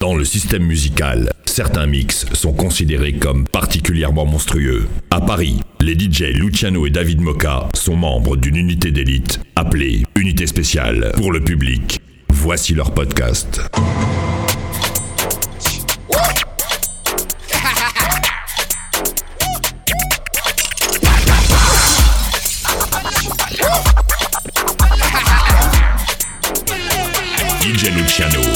Dans le système musical, certains mix sont considérés comme particulièrement monstrueux. À Paris, les DJ Luciano et David Moka sont membres d'une unité d'élite appelée Unité spéciale pour le public. Voici leur podcast. DJ Luciano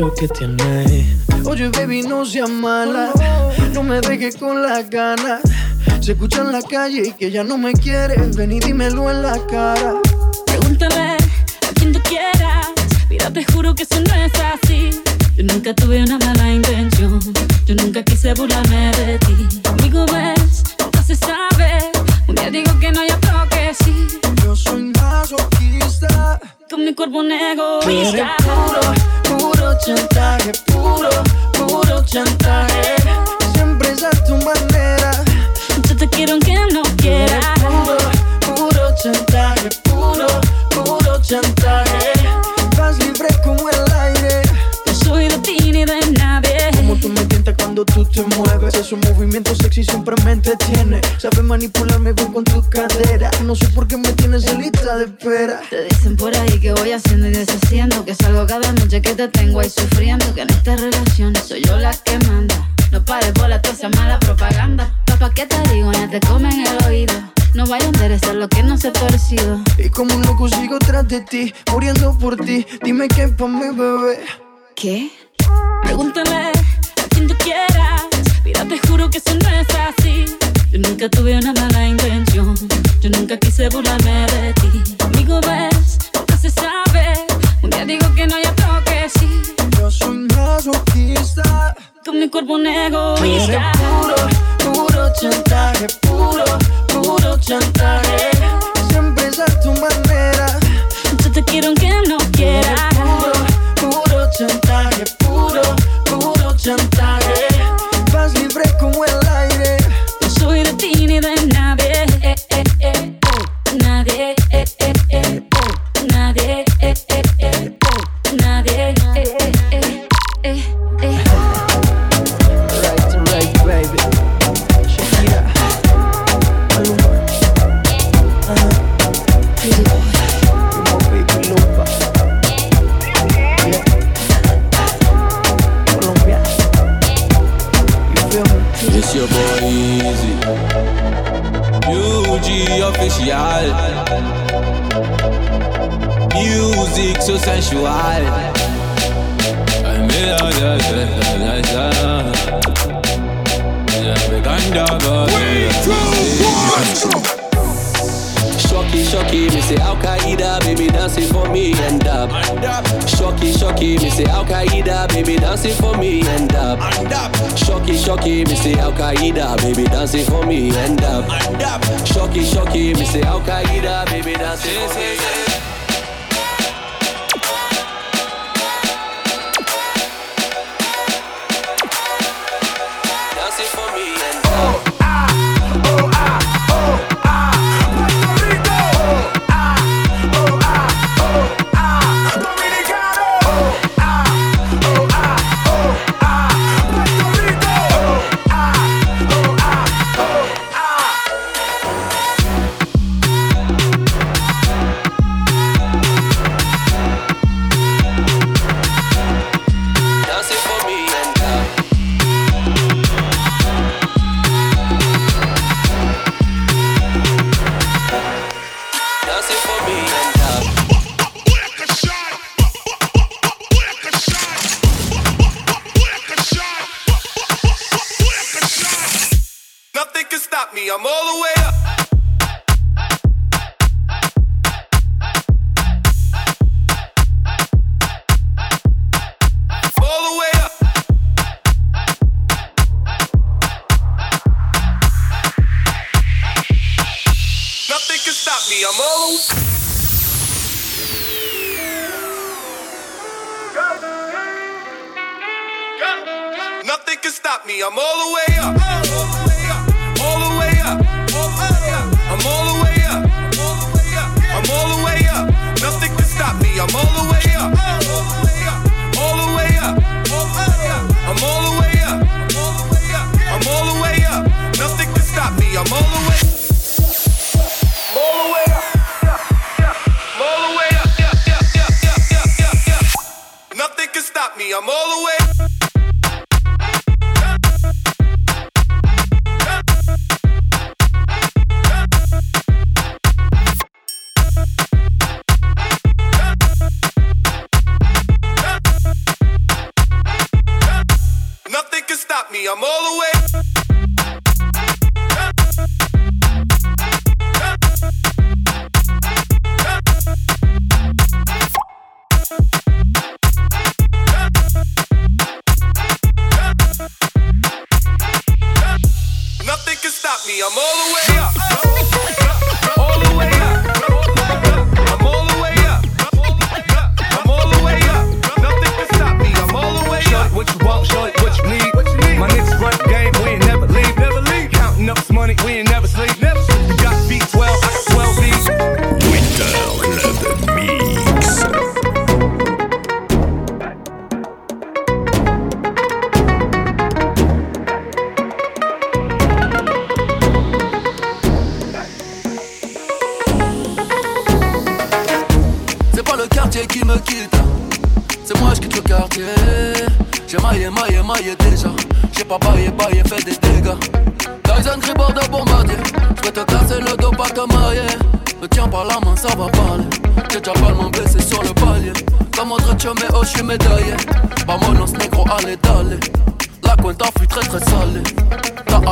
eso que tienes. Oye, baby, no seas mala. No me dejes con las ganas. Se escucha en la calle y que ya no me quieres. Ven y dímelo en la cara. Pregúntale a quien tú quieras. Mira, te juro que eso no es así. Yo nunca tuve una mala intención. Yo nunca quise burlarme de ti. Conmigo ves, nunca se sabe. Un día digo que no, y otro que sí. Yo soy masoquista. Con mi cuerpo un Tú eres egoísta. puro Yeah. Mueves. Esos movimientos sexy siempre me entretiene. Sabes manipularme bien con tu cadera. No sé por qué me tienes en lista de espera. Te dicen por ahí que voy haciendo y deshaciendo Que salgo cada noche que te tengo ahí sufriendo Que en esta relación soy yo la que manda No pares bola, toda esa mala propaganda Papá, ¿qué te digo? Ya te comen el oído No vaya a interesar lo que no se ha torcido Y como un loco sigo tras de ti, muriendo por ti. Dime qué pa' mi bebé. ¿Qué? Pregúntale a quien tú quieras Mira, te juro que eso no es así Yo nunca tuve una mala intención Yo nunca quise burlarme de ti Conmigo ves, nunca se sabe Un día digo que no, y otro que sí Yo soy masoquista. Con mi cuerpo un egoísta. puro, puro chantaje, puro, puro chantaje. Siempre es a tu manera. Yo te quiero aunque no quieras. Your boy Easy. UG official. Music so sensual. I'm here, yeah, yeah, yeah, Shocky, me say Al Qaeda, baby dancing for me and up. Shocky, shocky, me say Al Qaeda, baby dancing for me and up. Shocky, shocky, me say Al Qaeda, baby dancing for me and up. Shocky, shocky, me say Al Qaeda, baby dancing for me. Can stop me. I'm all the way up. All the way up. All the way up. I'm all the way up. I'm all the way up. Nothing can stop me. I'm all the way up.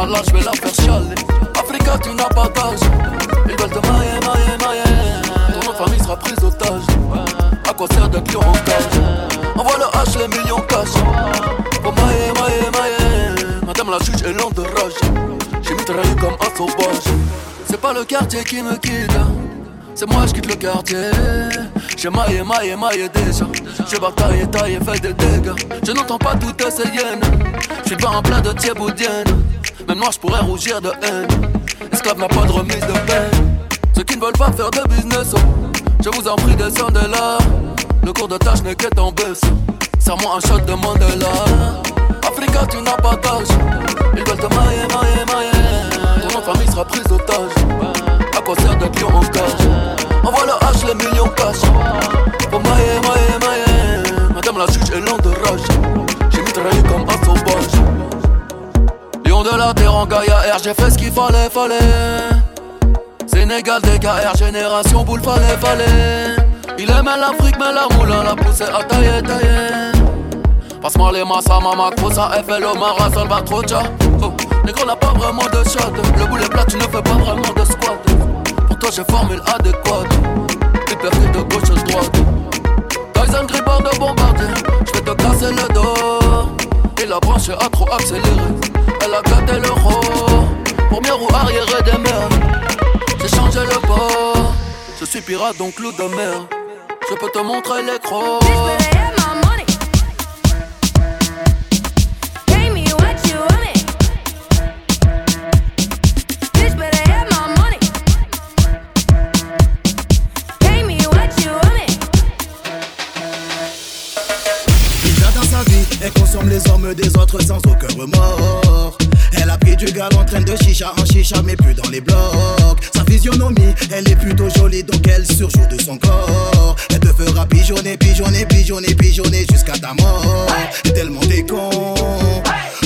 Allah, je vais la faire chialer. Africa, tu n'as pas d'âge. Ils veulent te mailler, mailler, mailler. Ton de famille sera prise d'otage. À quoi sert d'être lion en cage? Envoie le H, les millions cash. Faut mailler, mailler, mailler. Madame la juge est lente de rage. J'ai mitraillé comme un sauvage. C'est pas le quartier qui me quitte. C'est moi, je quitte le quartier. J'ai maillé, maillé, maillé déjà. J'ai bataillé, taillé, fait des dégâts. Je n'entends pas toutes ces hyènes. Je suis pas en plein de thieboudienne. Même moi, je pourrais rougir de haine. Esclave n'a pas de remise de peine. Ceux qui ne veulent pas faire de business, oh. je vous en prie, descendez là. Le cours de tâche n'est qu'être en baisse. Serre-moi un shot de Mandela. Africa, tu n'as pas d'âge. Ils veulent te mailler, mailler, mailler. Ton famille sera prise d'otage. À quoi sert d'être lion en cage Envoie le H, les millions cash. Faut mailler, mailler, mailler. Madame la juge est lente de rage. J'ai mitraillé comme un. De la terre en Gaïa R, j'ai fait ce qu'il fallait, fallait. Sénégal, DKR, génération boule, fallait, fallait. Il aimait l'Afrique, mais la moulin l'a poussé à tailler, tailler. Passe-moi les masses maman, trop ça, FLO, Mara, Salvatrocha. Oh, négro n'a pas vraiment de shot. Le boulet plat, tu ne fais pas vraiment de squat. Pour toi, j'ai formule adéquate. Hypercule de gauche droite. Tyson Gripper de bombardier. J'vais te casser le dos. La branche a trop accéléré. Elle a gâté le rôle. Premier ou arrière des mers. J'ai changé le port. Je suis pirate, donc loup de mer. Je peux te montrer les crocs. Vie, elle consomme les hommes des autres sans aucun remords. Elle a pris du gal en train de chicha en chicha, mais plus dans les blocs. Sa physionomie, elle est plutôt jolie, donc elle surjoue de son corps. Elle te fera pigeonner, pigeonner, pigeonner, pigeonner jusqu'à ta mort. Tellement t'es con,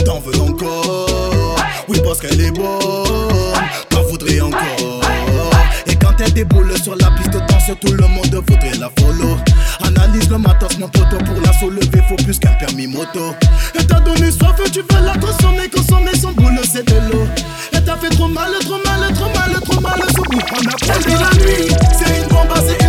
t'en veux encore. Oui, parce qu'elle est bonne, t'en voudrais encore. Et quand elle déboule sur la piste de danse, tout le monde voudrait la follow. Analyse le matos, poteau, pour la soulever, faut plus qu'un permis moto. Elle t'a donné soif, tu veux la consommer, consommer son boule, c'est de l'eau. Elle t'a fait trop mal, trop mal, trop mal, trop mal, ce bout. On a perdu la nuit, c'est une bombe, c'est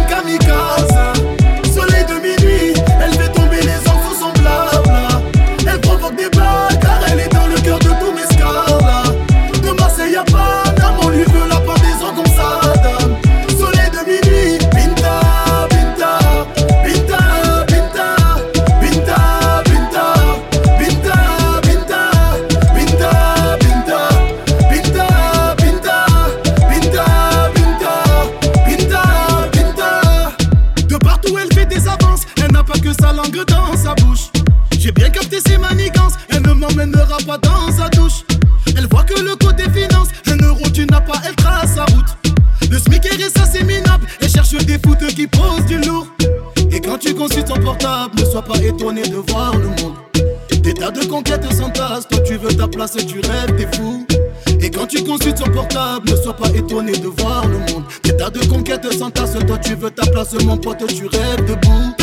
Le SMIC est reste assez minable, elle cherche des foutes qui posent du lourd. Et quand tu consultes ton portable, ne sois pas étonné de voir le monde. Des tas de conquêtes s'entassent, toi tu veux ta place et tu rêves, t'es fou. Et quand tu consultes son portable, ne sois pas étonné de voir le monde. Des tas de conquêtes s'entassent, toi tu veux ta place, mon pote, tu rêves debout.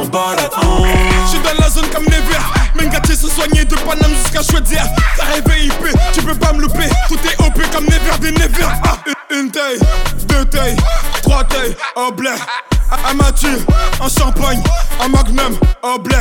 Je suis dans la zone comme Nevers Mengatier se soigner de Paname jusqu'à Chaudière T'as rêvé IP, tu peux pas me louper. Tout est OP comme Nevers des Nevers ah, Une taille, deux tailles, trois tailles, un blé. Un mature, un champagne, un magnum, un blé.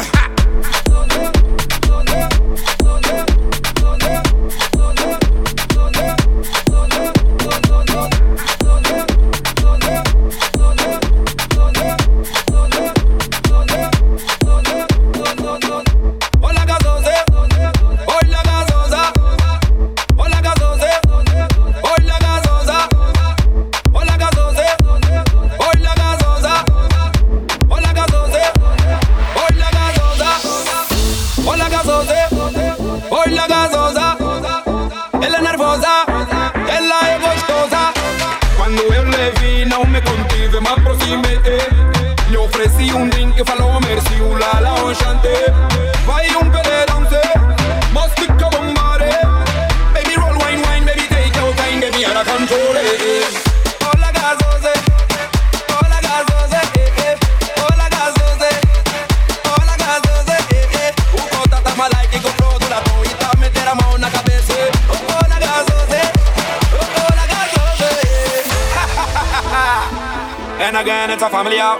it's a family out.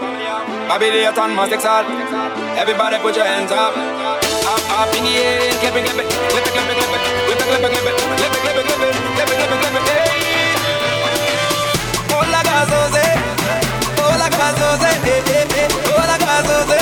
Babylon, Mazdex out. Everybody put your hands up. Up, up in the air. Clip it, clip it. Clip it, clip it, clip it. Clip it, clip it, clip it. Clip it, clip it, clip it. Clip it, clip it, clip it. Hey. Hola, gasoze. Hola. Hola.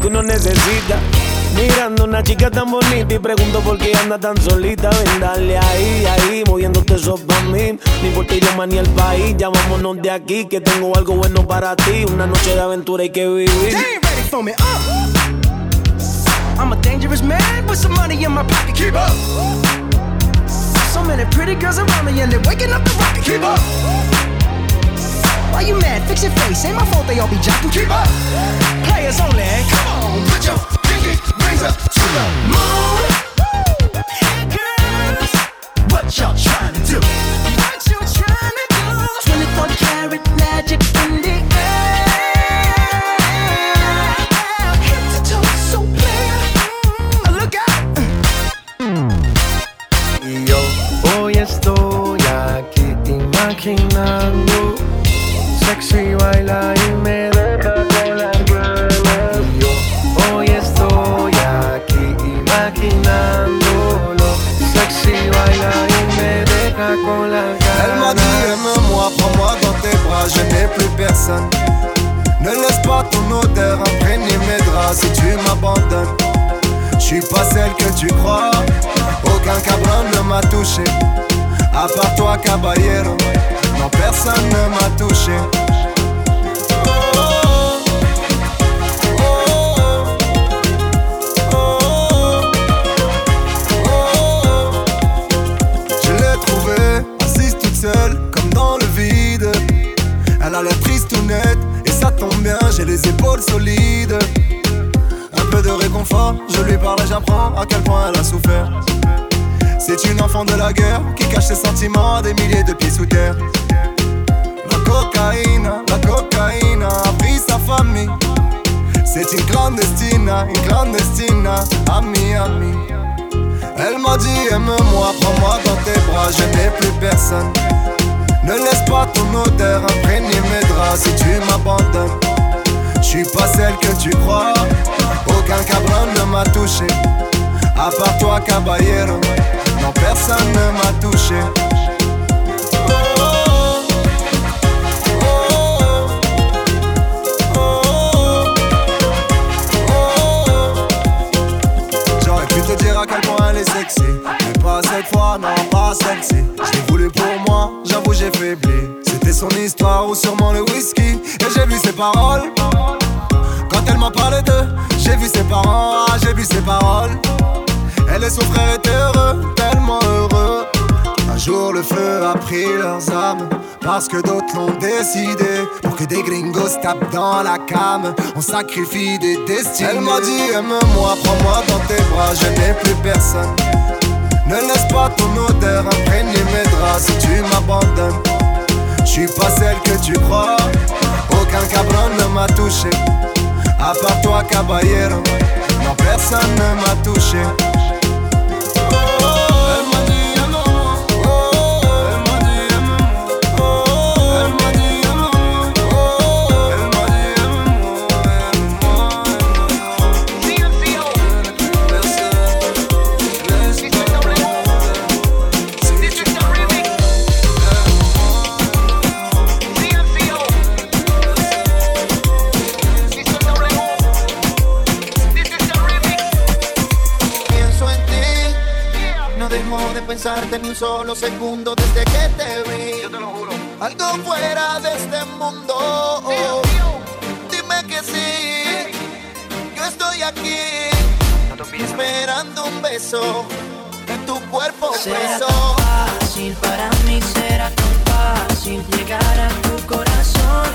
Que uno necesita. Mirando una chica tan bonita y pregunto por qué anda tan solita. Ven, dale ahí, ahí, moviéndote eso pa' mí. No importa idioma ni el país, ya vámonos de aquí, que tengo algo bueno para ti. Una noche de aventura hay que vivir. I'm a dangerous man with some money in my pocket. Keep up. So many pretty girls around me and they're waking up the rocket. Keep up. Why you mad? Fix your face. Ain't my fault they all be jocking. Keep up. Players only. Come on, put your pinky rings up to the moon. Girls, what y'all to do? What you to do? 24 karat magic in the estoy aquí imaginando Sexy Sexy Elle m'a dit aime-moi, prends-moi dans tes bras, je n'ai plus personne. Ne laisse pas ton odeur imprégner mes draps si tu m'abandonnes. Je suis pas celle que tu crois, aucun cabron ne m'a touché À part toi caballero, non personne ne m'a touché Je l'ai trouvée assise toute seule, comme dans le vide. Elle a l'air triste ou nette, et ça tombe bien, j'ai les épaules solides. Un peu de réconfort, je lui parle et j'apprends à quel point elle a souffert. C'est une enfant de la guerre qui cache ses sentiments à des milliers de pieds sous terre. La cocaïne, la cocaïne a pris sa famille. C'est une clandestine, une clandestine à Miami. Elle m'a dit aime-moi, prends-moi dans tes bras, je n'ai plus personne. Ne laisse pas ton odeur imprégner mes draps si tu m'abandonnes. Je suis pas celle que tu crois, aucun cabron ne m'a touché. À part toi, caballero, personne ne m'a touché. J'aurais pu te dire à quel point elle est sexy. Mais pas cette fois, non pas celle-ci. Je l'ai voulu pour moi, j'avoue j'ai faibli. C'était son histoire ou sûrement le whisky. Et j'ai vu ses paroles. Quand elle m'a parlé d'eux J'ai vu ses parents, ah, j'ai vu ses paroles elle et son frère heureux, tellement heureux. Un jour le feu a pris leurs âmes parce que d'autres l'ont décidé. Pour que des gringos tapent dans la cam, on sacrifie des destinées. Elle m'a dit aime-moi, prends-moi dans tes bras, je n'ai plus personne. Ne laisse pas ton odeur imprégner mes draps si tu m'abandonnes. Je suis pas celle que tu crois, aucun cabron ne m'a touché. À part toi, caballero, non personne ne m'a touché. pensarte ni un solo segundo desde que te vi. Yo te lo juro. Algo fuera de este mundo. Dime que sí. Yo estoy aquí. Esperando un beso en tu cuerpo ¿Será preso. Tan fácil para mí será tan fácil llegar a tu corazón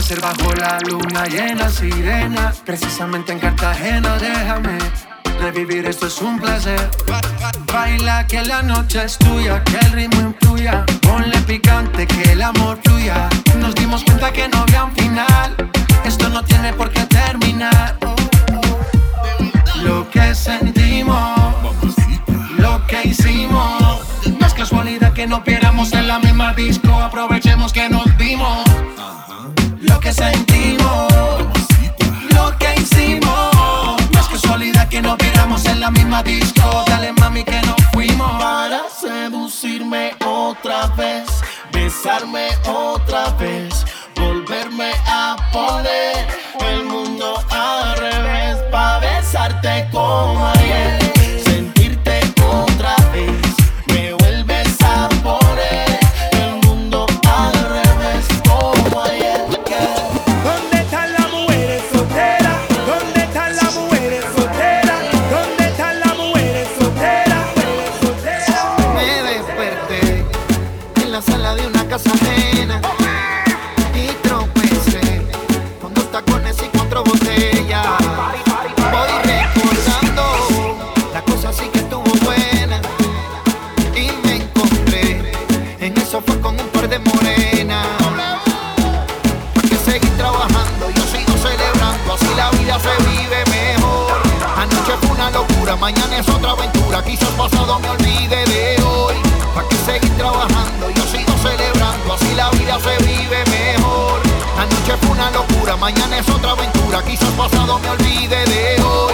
atardecer bajo la luna llena sirena. Precisamente en Cartagena, déjame revivir, esto es un placer. Baila que la noche es tuya, que el ritmo influya. Ponle picante que el amor fluya. Nos dimos cuenta que no había un final. Esto no tiene por qué terminar. Lo que sentimos, lo que hicimos. No es casualidad que no piéramos en la misma disco. Aprovechemos que nos vimos que sentimos, lo que hicimos. Más casualidad que nos miramos en la misma disco. Dale mami que nos fuimos. Para seducirme otra vez, besarme otra vez, volverme a poner el mundo Mañana es otra aventura, quizás pasado me olvide de hoy. Para que seguir trabajando, yo sigo celebrando, así la vida se vive mejor. Anoche fue una locura, mañana es otra aventura, quizás pasado me olvide de hoy.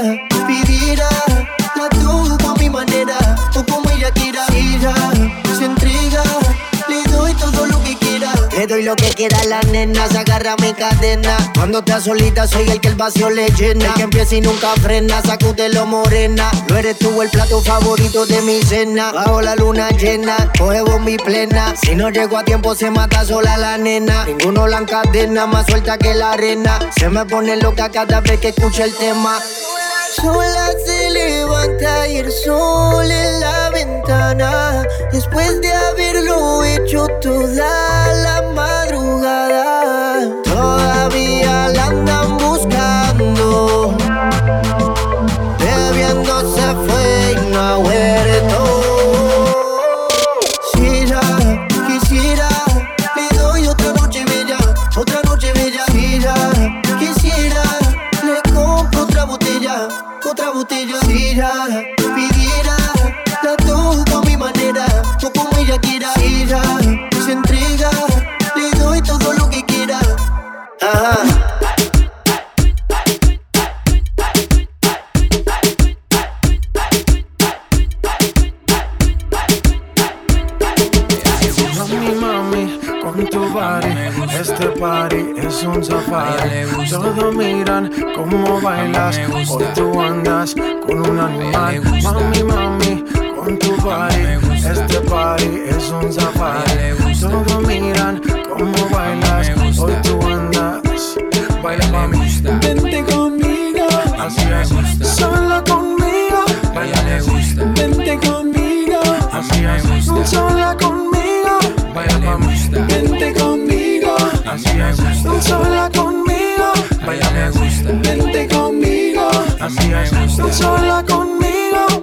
Pidiera, la tuvo a mi manera. O como ella quiera, mira. Se entrega, le doy todo lo que quiera. Le doy lo que quiera la nena, se agarra mi cadena. Cuando estás solita, soy el que el vacío le llena. El que empieza y nunca frena, sacúdelo morena. No eres tú el plato favorito de mi cena. Bajo la luna llena, coge mi plena. Si no llego a tiempo, se mata sola la nena. Ninguno la encadena, más suelta que la arena. Se me pone loca cada vez que escucha el tema. Sola se levanta y el sol en la ventana. Después de haberlo hecho toda la madrugada, bailas, hoy tú andas con un animal. Mami, mami, así es. Sola conmigo.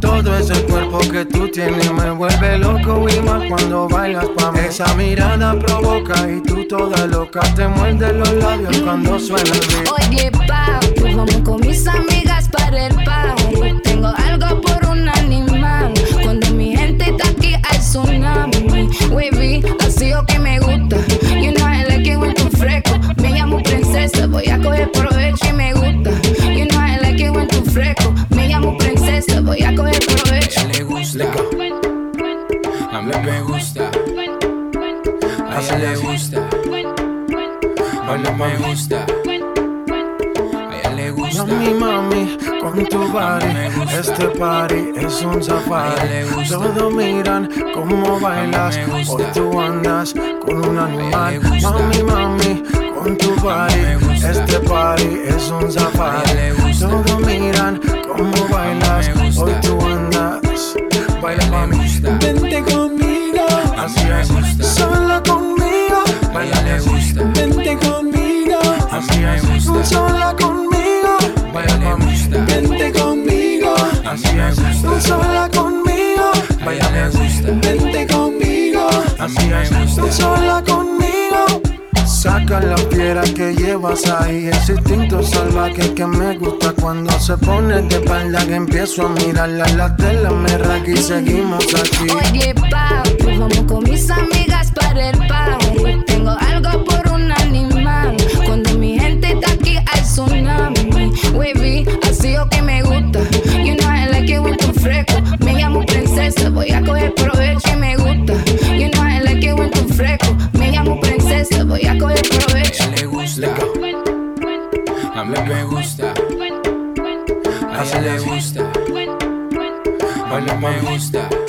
Todo ese cuerpo que tú tienes me vuelve loco y más cuando bailas pa' mí. Esa mirada provoca y tú toda loca te muerde los labios cuando suena el beat. Oye, papi, vamos con mis amigas para el party. Tengo algo por un animal. Cuando mi gente está aquí hay tsunami. Wavy, así o que me gusta. You know I like it when tú fresco. Me llamo princesa, voy a coger provecho voy a coger provecho. le gusta. A mí me gusta. A ella le gusta. A mí me gusta. A ella le gusta. Mami, mami, con tu body, este party es un safari. Todos miran cómo bailas, hoy tú andas con un animal. Mami, mami, con tu body, este party es un safari. Todos miran cómo bailas, hoy tú andas. Baila mami, Vente conmigo, así es. Sola conmigo, Baila le gusta. Vente conmigo, así es. Sola conmigo, Baila gusta. Vente conmigo, así es. Sola conmigo, Baila le gusta. Vente conmigo, así es. Sola conmigo. Saca la piedra que llevas ahí, ese instinto salvaje que me gusta cuando se pone de espalda que empiezo a mirarla la tela me raca y seguimos aquí. Oye, papi, vamos con mis amigas para el party. Tengo algo por un animal. Cuando mi gente está aquí hay tsunami. Wavy, así o que me gusta. You know I like it tú fresco. Me llamo princesa, voy a coger provecho A mí me gusta. A ella le gusta. A mí me gusta.